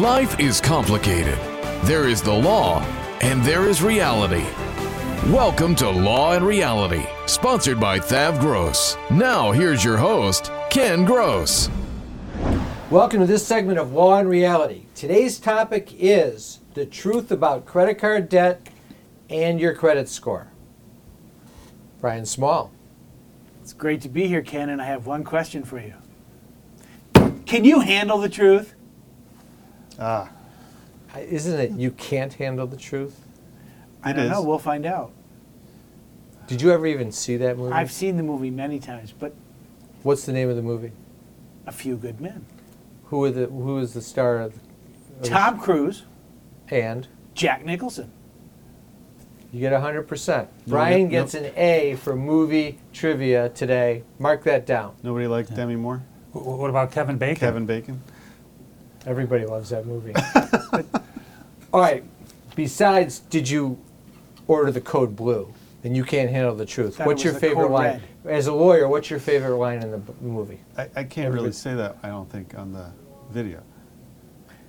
Life is complicated. There is the law, and there is reality. Welcome to Law and Reality, sponsored by Thav Gross. Now, here's your host, Ken Gross. Welcome to this segment of Law and Reality. Today's topic is the truth about credit card debt and your credit score. Brian Small. It's great to be here, Ken, and I have one question for you. Can you handle the truth? Ah, Isn't it you can't handle the truth? I don't is. know. We'll find out. Did you ever even see that movie? I've seen the movie many times, but What's the name of the movie? A Few Good Men. Who are the who is the star of, of the- Tom Cruise, and Jack Nicholson. you get 100%. No, Brian no. gets an A for movie trivia today. Mark that down. nobody liked Demi Moore? Wh- What about Kevin Bacon? Kevin Bacon? Everybody loves that movie. All right. Besides, did you order the code blue? And you can't handle the truth. Thought it what's was your the favorite code line? As a lawyer, what's your favorite line in the b- movie? I, I can't Everybody- really say that, I don't think, on the video.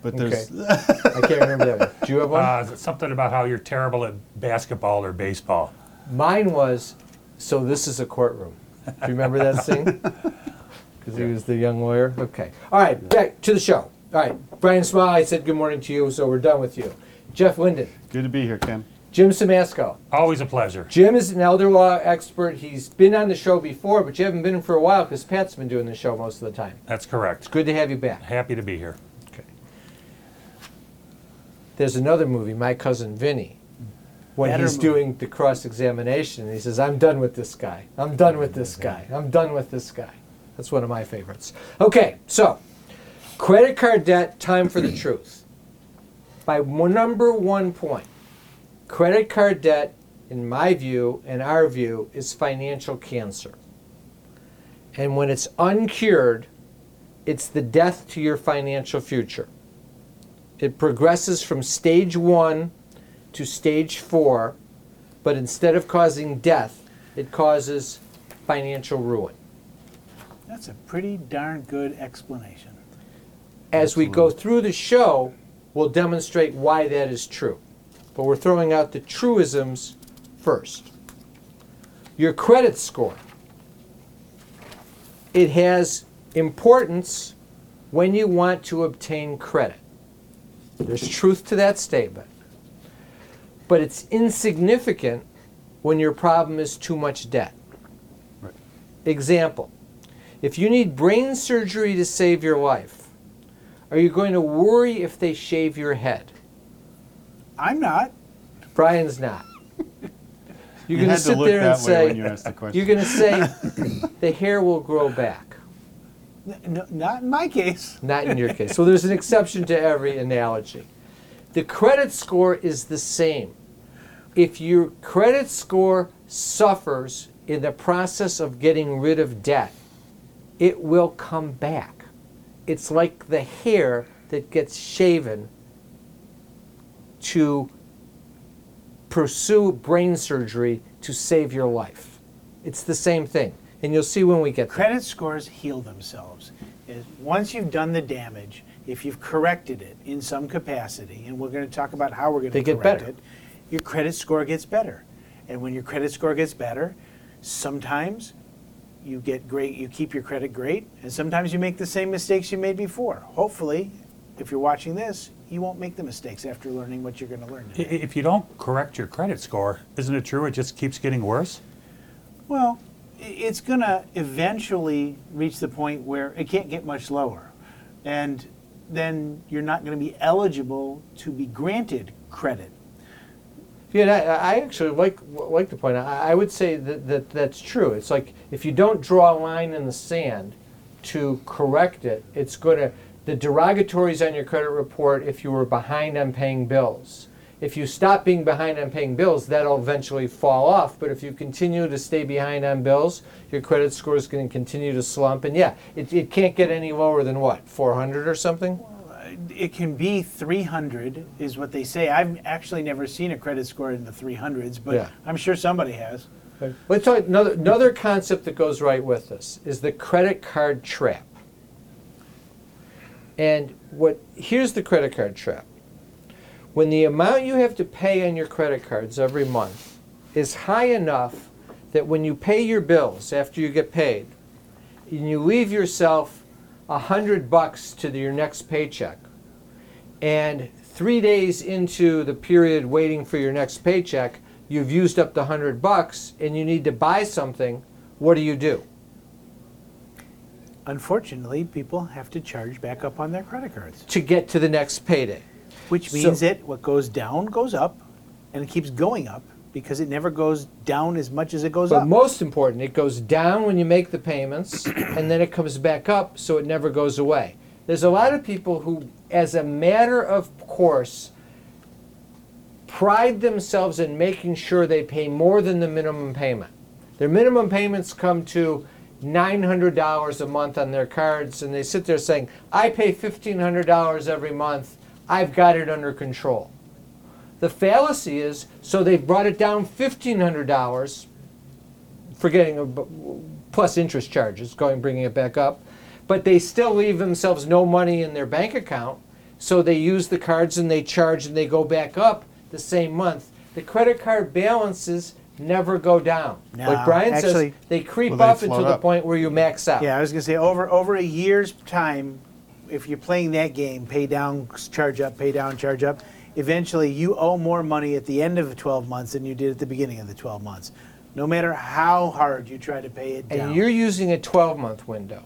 But Okay. there's, I can't remember that one. Do you have one? Uh, is it something about how you're terrible at basketball or baseball. Mine was, so this is a courtroom. Do you remember that scene? Because he was the young lawyer. Okay. All right, back to the show. All right, Brian Small, I said good morning to you, so we're done with you. Jeff Linden, good to be here, Ken. Jim Samasco. Always a pleasure. Jim is an elder law expert. He's been on the show before, but you haven't been for a while because Pat's been doing the show most of the time. That's correct. It's Good to have you back. Happy to be here. Okay. There's another movie, My Cousin Vinny, when Better he's movie. doing the cross examination. He says, I'm done with this guy. I'm done with this guy. I'm done with this guy. That's one of my favorites. Okay, so credit card debt, time for the truth. By one, number one point, credit card debt, in my view and our view, is financial cancer. And when it's uncured, it's the death to your financial future. It progresses from stage one to stage four, but instead of causing death, it causes financial ruin. That's a pretty darn good explanation. As we go through the show, we'll demonstrate why that is true. But we're throwing out the truisms first. Your credit score. It has importance when you want to obtain credit. There's truth to that statement. But it's insignificant when your problem is too much debt. Right. Example If you need brain surgery to save your life, are you going to worry if they shave your head? I'm not. Brian's not. You're You going to sit look there and you say, asked the question. you're going to say, the hair will grow back. No, not in my case. Not in your case. So there's an exception to every analogy. The credit score is the same. If your credit score suffers in the process of getting rid of debt, it will come back. It's like the hair that gets shaven to pursue brain surgery to save your life. It's the same thing. And you'll see when we get there. Credit scores heal themselves. Once you've done the damage, if you've corrected it in some capacity, and we're going to talk about how we're going They to get correct better. it, your credit score gets better. And when your credit score gets better, sometimes you get great, you keep your credit great, and sometimes you make the same mistakes you made before. Hopefully, if you're watching this, you won't make the mistakes after learning what you're going to learn. Today. If you don't correct your credit score, isn't it true it just keeps getting worse? Well, it's going to eventually reach the point where it can't get much lower. And then you're not going to be eligible to be granted credit. Yeah, I, I actually like like the point. I, I would say that, that that's true. It's like if you don't draw a line in the sand to correct it, it's going to the derogatories on your credit report if you were behind on paying bills. If you stop being behind on paying bills, that'll eventually fall off. But if you continue to stay behind on bills, your credit score is going to continue to slump. And yeah, it, it can't get any lower than what, 400 or something? It can be 300, is what they say. I've actually never seen a credit score in the 300s, but Yeah. I'm sure somebody has. Let's talk another another concept that goes right with this is the credit card trap. And what here's the credit card trap. When the amount you have to pay on your credit cards every month is high enough that when you pay your bills after you get paid, and you leave yourself a hundred bucks to the- your next paycheck, and three days into the period waiting for your next paycheck, you've used up the hundred bucks and you need to buy something, what do you do? Unfortunately, people have to charge back up on their credit cards, To get to the next payday. which So- means that what goes down goes up, and it keeps going up because it never goes down as much as it goes up. But up. most important, it goes down when you make the payments and then it comes back up so it never goes away. There's a lot of people who, as a matter of course, pride themselves in making sure they pay more than the minimum payment. Their minimum payments come to $900 a month on their cards, and they sit there saying, I pay $1,500 every month, I've got it under control. The fallacy is, so they've brought it down $1,500, forgetting plus interest charges, going bringing it back up, but they still leave themselves no money in their bank account, so they use the cards and they charge and they go back up the same month. The credit card balances never go down. No, like Brian actually- says, they creep Well, they up float until the point where you max out. Yeah, I was gonna say over over a year's time, if you're playing that game, pay down, charge up, pay down, charge up. Eventually, you owe more money at the end of the 12 months than you did at the beginning of the 12 months. No matter how hard you try to pay it down. And you're using a 12 month window.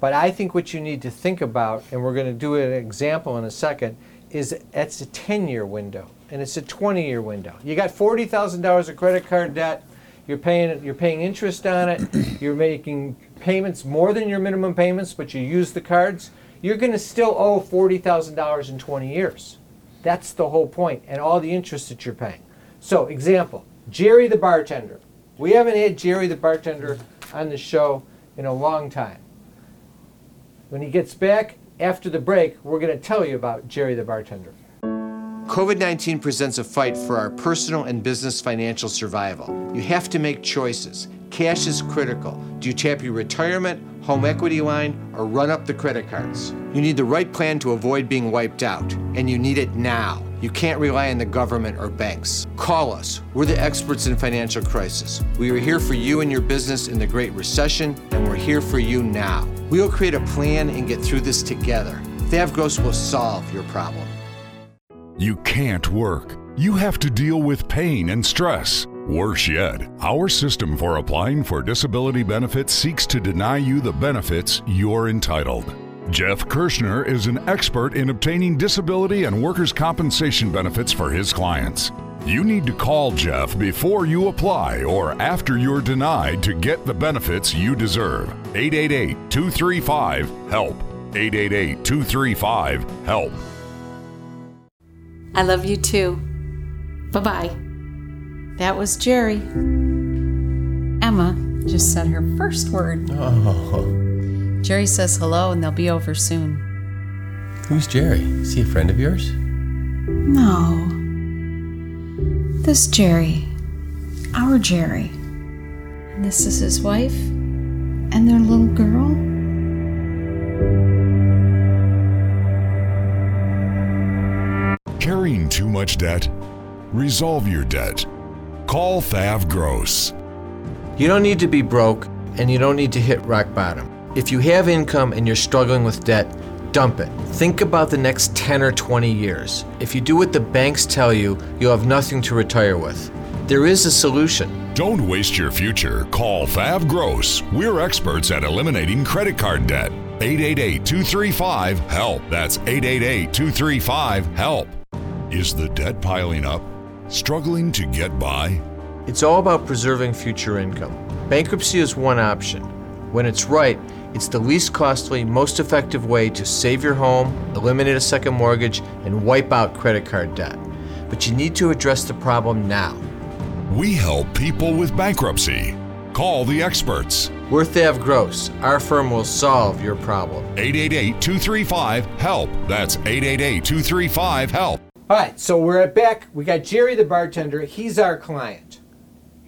But I think what you need to think about, and we're going to do an example in a second, is it's a 10 year window and it's a 20 year window. You got $40,000 of credit card debt, you're paying, you're paying interest on it, you're making payments more than your minimum payments, but you use the cards, you're going to still owe $40,000 in 20 years. That's the whole point, and all the interest that you're paying. So, example Jerry the bartender. We haven't had Jerry the bartender on the show in a long time. When he gets back after the break, we're going to tell you about Jerry the bartender. COVID 19 presents a fight for our personal and business financial survival. You have to make choices. Cash is critical. Do you tap your retirement, home equity line, or run up the credit cards? You need the right plan to avoid being wiped out, and you need it now. You can't rely on the government or banks. Call us. We're the experts in financial crisis. We are here for you and your business in the Great Recession, and we're here for you now. We'll create a plan and get through this together. Thav Gross will solve your problem. You can't work. You have to deal with pain and stress. Worse yet, our system for applying for disability benefits seeks to deny you the benefits you're entitled. Jeff Kirschner is an expert in obtaining disability and workers' compensation benefits for his clients. You need to call Jeff before you apply or after you're denied to get the benefits you deserve. 888 235 HELP. 888 235 HELP. I love you too. Bye bye. That was Jerry. Emma just said her first word. Oh. Jerry says hello and they'll be over soon. Who's Jerry? Is he a friend of yours? No. This Jerry. Our Jerry. And this is his wife and their little girl. Carrying too much debt? Resolve your debt. Call Thav Gross. You don't need to be broke and you don't need to hit rock bottom. If you have income and you're struggling with debt, dump it. Think about the next 10 or 20 years. If you do what the banks tell you, you'll have nothing to retire with. There is a solution. Don't waste your future. Call Thav Gross. We're experts at eliminating credit card debt. 888 235 HELP. That's 888 235 HELP. Is the debt piling up? Struggling to get by? It's all about preserving future income. Bankruptcy is one option. When it's right, It's the least costly, most effective way to save your home, eliminate a second mortgage, and wipe out credit card debt. But you need to address the problem now. We help people with bankruptcy. Call the experts. We're Thav Gross, our firm will solve your problem. 888 235 HELP. That's 888 235 HELP. All right, so we're at back. We got Jerry the bartender. He's our client.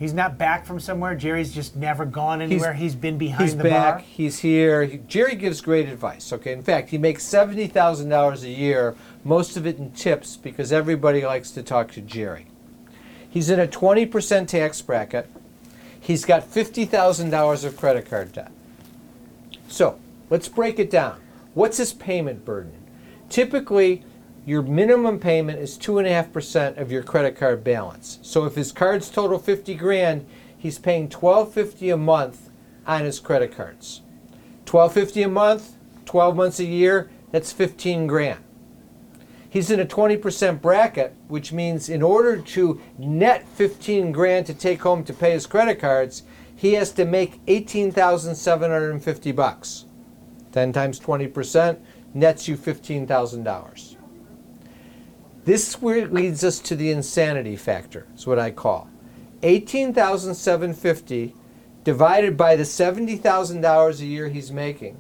He's not back from somewhere. Jerry's just never gone anywhere. he's been behind He's the back. bar. He's here. He- Jerry gives great advice. Okay, in fact, he makes seventy thousand dollars a year, most of it in tips, because everybody likes to talk to Jerry. He's in a twenty percent tax bracket. He's got fifty thousand dollars of credit card debt. So let's break it down. What's his payment burden? Typically, your minimum payment is two and a half percent of your credit card balance. So if his cards total fifty grand, he's paying twelve fifty a month on his credit cards. Twelve fifty a month, twelve months a year, that's fifteen grand. He's in a 20% bracket, which means in order to net 15 grand to take home to pay his credit cards, he has to make 18,750 bucks. 10 times 20% nets you $15,000. This leads us to the insanity factor, is what I call. 18,750 divided by the $70,000 a year he's making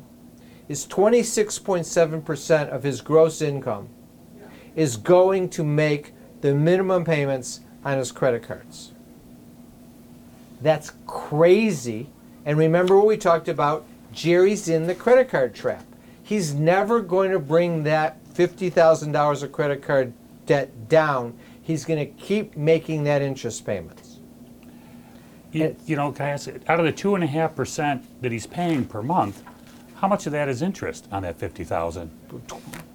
is 26.7% of his gross income is going to make the minimum payments on his credit cards. That's crazy. And remember what we talked about? Jerry's in the credit card trap. He's never going to bring that $50,000 of credit card debt down. He's going to keep making that interest payments. You, you know, can I ask, out of the two and a half percent that he's paying per month, how much of that is interest on that fifty thousand?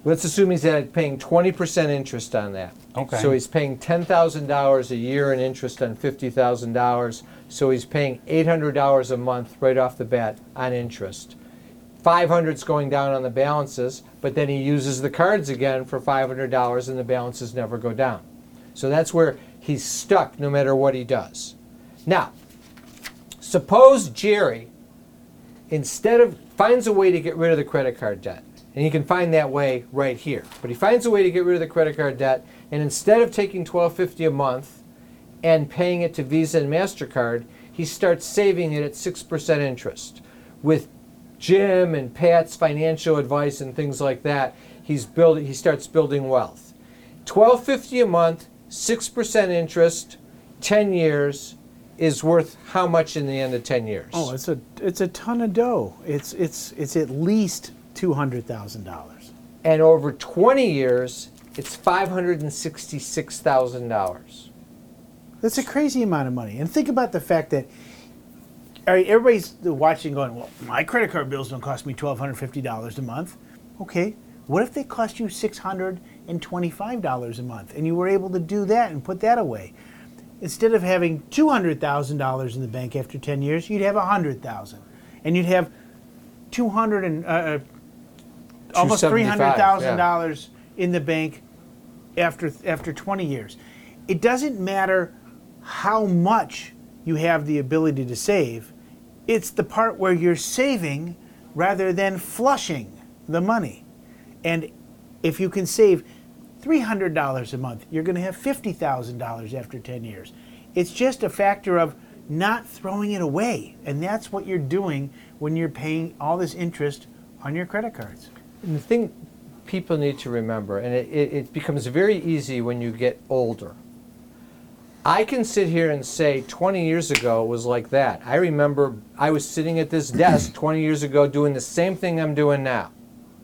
Let's assume he's at paying 20% interest on that. Okay. So he's paying $10,000 a year in interest on $50,000. So he's paying $800 a month right off the bat on interest. 500 is going down on the balances, but then he uses the cards again for $500 and the balances never go down. So that's where he's stuck no matter what he does. Now, suppose Jerry instead of finds a way to get rid of the credit card debt and he can find that way right here but he finds a way to get rid of the credit card debt and instead of taking 1250 a month and paying it to visa and mastercard he starts saving it at 6% interest with jim and pat's financial advice and things like that he's building he starts building wealth 1250 a month 6% interest 10 years is worth how much in the end of 10 years Oh, it's a it's a ton of dough. It's it's it's at least two hundred thousand dollars. and over 20 years, it's $566,000. That's a crazy amount of money. And think about the fact that everybody's watching going, well, my credit card bills don't cost me $1,250 a month. Okay, what if they cost you $625 a month and you were able to do that and put that away? Instead of having $200,000 in the bank after 10 years, you'd have 100000 And you'd have 200 and uh, uh, almost $275, $300,000 in the bank after after 20 years. It doesn't matter how much you have the ability to save. It's the part where you're saving rather than flushing the money. And if you can save $300 a month, you're going to have $50,000 after 10 years. It's just a factor of not throwing it away. And that's what you're doing when you're paying all this interest on your credit cards. And the thing people need to remember, and it, it, it becomes very easy when you get older. I can sit here and say 20 years ago it was like that. I remember I was sitting at this desk 20 years ago doing the same thing I'm doing now.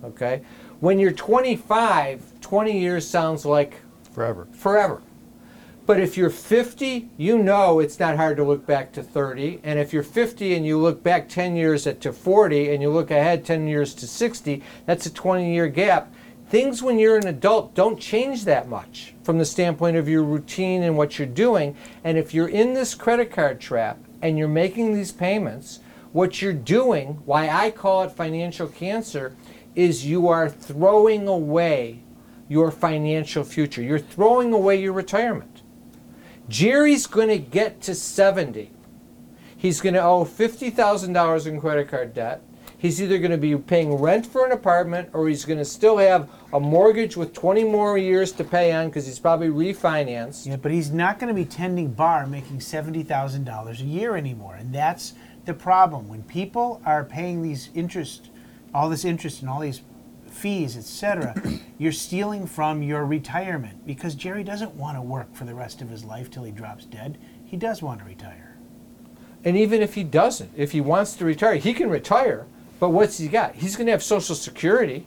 Okay? When you're 25, 20 years sounds like Forever. forever. But if you're 50, you know it's not hard to look back to 30. And if you're 50 and you look back 10 years at, to 40 and you look ahead 10 years to 60, that's a 20 year gap. Things when you're an adult don't change that much from the standpoint of your routine and what you're doing. And if you're in this credit card trap and you're making these payments, what you're doing, why I call it financial cancer, is you are throwing away your financial future. You're throwing away your retirement. Jerry's going to get to 70. He's going to owe $50,000 in credit card debt. He's either going to be paying rent for an apartment or he's going to still have a mortgage with 20 more years to pay on because he's probably refinanced. Yeah, but he's not going to be tending bar making $70,000 a year anymore. And that's the problem. When people are paying these interest, all this interest and all these fees, etc., you're stealing from your retirement because Jerry doesn't want to work for the rest of his life till he drops dead. He does want to retire. And even if he doesn't, if he wants to retire, he can retire. But what's he got? He's going to have Social Security,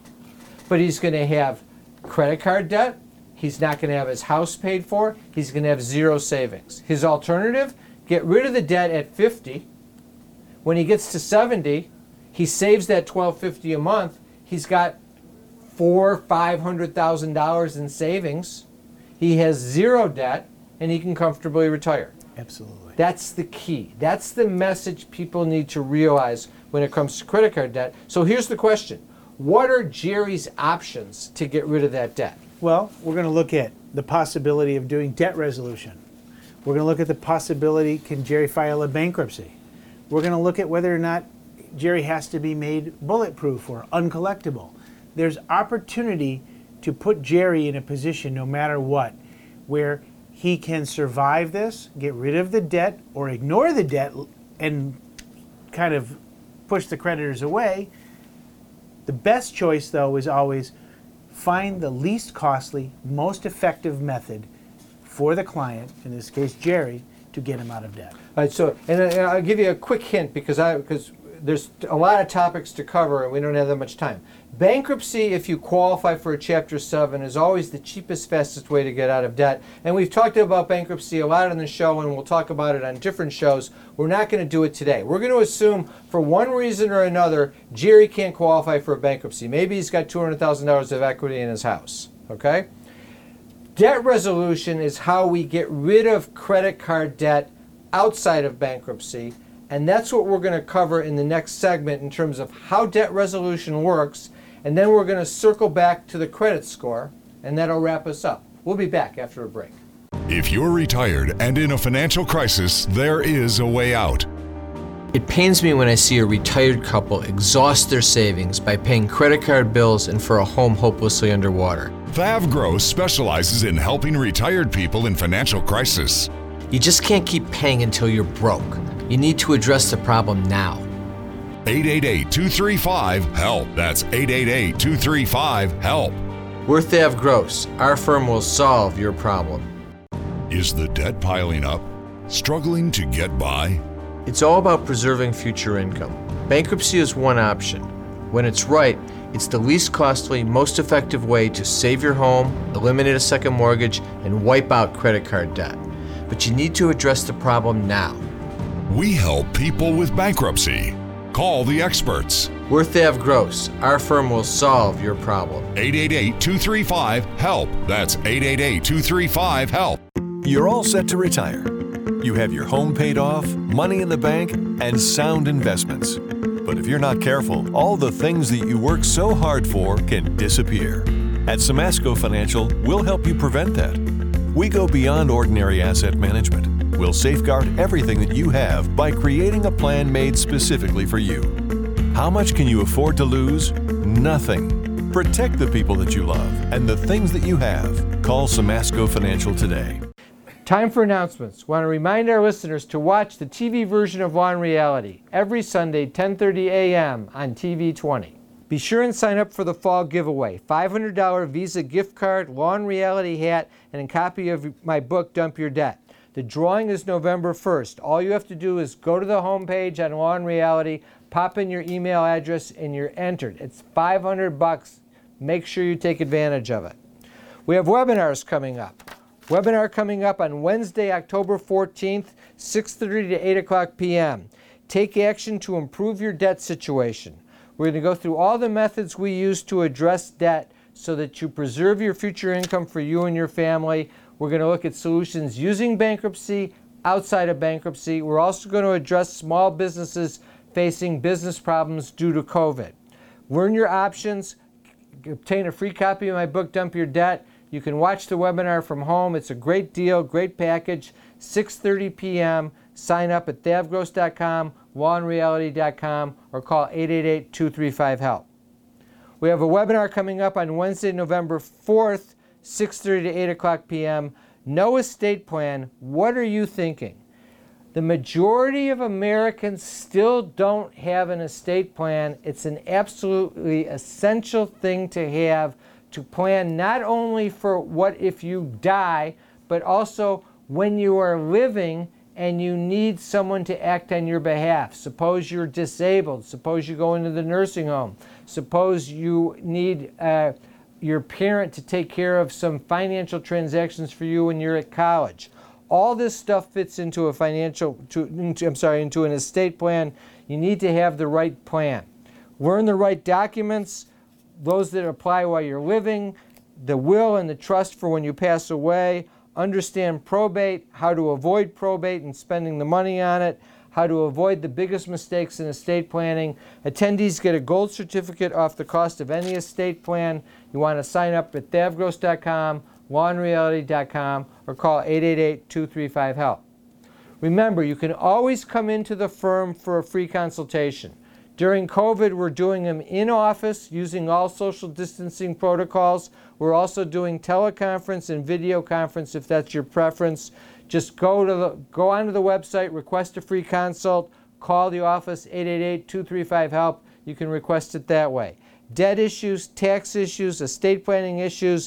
but he's going to have credit card debt. He's not going to have his house paid for. He's going to have zero savings. His alternative: get rid of the debt at 50. When he gets to 70, he saves that 1250 a month. He's got four, five hundred thousand dollars in savings. He has zero debt, and he can comfortably retire. Absolutely. That's the key. That's the message people need to realize when it comes to credit card debt. So here's the question What are Jerry's options to get rid of that debt? Well, we're going to look at the possibility of doing debt resolution. We're going to look at the possibility can Jerry file a bankruptcy? We're going to look at whether or not Jerry has to be made bulletproof or uncollectible. There's opportunity to put Jerry in a position, no matter what, where he can survive this, get rid of the debt, or ignore the debt and kind of push the creditors away. The best choice, though, is always find the least costly, most effective method for the client, in this case Jerry, to get him out of debt. All right, so, and I- I'll give you a quick hint because I, because there's a lot of topics to cover and we don't have that much time. Bankruptcy, if you qualify for a Chapter 7, is always the cheapest, fastest way to get out of debt. And we've talked about bankruptcy a lot on the show and we'll talk about it on different shows. We're not going to do it today. We're going to assume, for one reason or another, Jerry can't qualify for a bankruptcy. Maybe he's got $200,000 of equity in his house, okay? Debt resolution is how we get rid of credit card debt outside of bankruptcy. And that's what we're going to cover in the next segment in terms of how debt resolution works. And then we're going to circle back to the credit score, and that'll wrap us up. We'll be back after a break. If you're retired and in a financial crisis, there is a way out. It pains me when I see a retired couple exhaust their savings by paying credit card bills and for a home hopelessly underwater. Thav Gross specializes in helping retired people in financial crisis. You just can't keep paying until you're broke. You need to address the problem now. 888 235 HELP. That's 888 235 HELP. We're Thav Gross. Our firm will solve your problem. Is the debt piling up? Struggling to get by? It's all about preserving future income. Bankruptcy is one option. When it's right, it's the least costly, most effective way to save your home, eliminate a second mortgage, and wipe out credit card debt. But you need to address the problem now. We help people with bankruptcy. Call the experts. We're Thav Gross. Our firm will solve your problem. 888 235 HELP. That's 888 235 HELP. You're all set to retire. You have your home paid off, money in the bank, and sound investments. But if you're not careful, all the things that you work so hard for can disappear. At Samasco Financial, we'll help you prevent that. We go beyond ordinary asset management. We'll safeguard everything that you have by creating a plan made specifically for you. How much can you afford to lose? Nothing. Protect the people that you love and the things that you have. Call Samasco Financial today. Time for announcements. Want to remind our listeners to watch the TV version of Law and Reality every Sunday, 10:30 a.m. on TV 20. Be sure and sign up for the fall giveaway. $500 Visa gift card, Law and Reality hat, and a copy of my book Dump Your Debt. The drawing is November 1st. All you have to do is go to the homepage on Law and Reality, pop in your email address, and you're entered. It's 500 bucks. Make sure you take advantage of it. We have webinars coming up. Webinar coming up on Wednesday, October 14th, 6:30 to 8 o'clock p.m. Take action to improve your debt situation. We're going to go through all the methods we use to address debt so that you preserve your future income for you and your family. We're going to look at solutions using bankruptcy, outside of bankruptcy. We're also going to address small businesses facing business problems due to COVID. Learn your options, obtain a free copy of my book, Dump Your Debt. You can watch the webinar from home. It's a great deal, great package. 6:30 p.m. Sign up at thavgross.com, lawandreality.com, or call 888 235 HELP. We have a webinar coming up on Wednesday, November 4th, 6:30 to 8 o'clock p.m. No estate plan. What are you thinking? The majority of Americans still don't have an estate plan. It's an absolutely essential thing to have to plan not only for what if you die, but also when you are living and you need someone to act on your behalf. Suppose you're disabled. Suppose you go into the nursing home. Suppose you need uh, your parent to take care of some financial transactions for you when you're at college. All this stuff fits into a financial, to, into, I'm sorry, into an estate plan. You need to have the right plan. Learn the right documents, those that apply while you're living, the will and the trust for when you pass away, understand probate, how to avoid probate and spending the money on it, how to avoid the biggest mistakes in estate planning. Attendees get a gold certificate off the cost of any estate plan. You want to sign up at thavgross.com, lawandreality.com, or call 888-235-HELP. Remember, you can always come into the firm for a free consultation. During COVID, we're doing them in office using all social distancing protocols. We're also doing teleconference and video conference if that's your preference. Just go to the go onto the website, request a free consult, call the office 888-235-HELP. You can request it that way. Debt issues, tax issues, estate planning issues,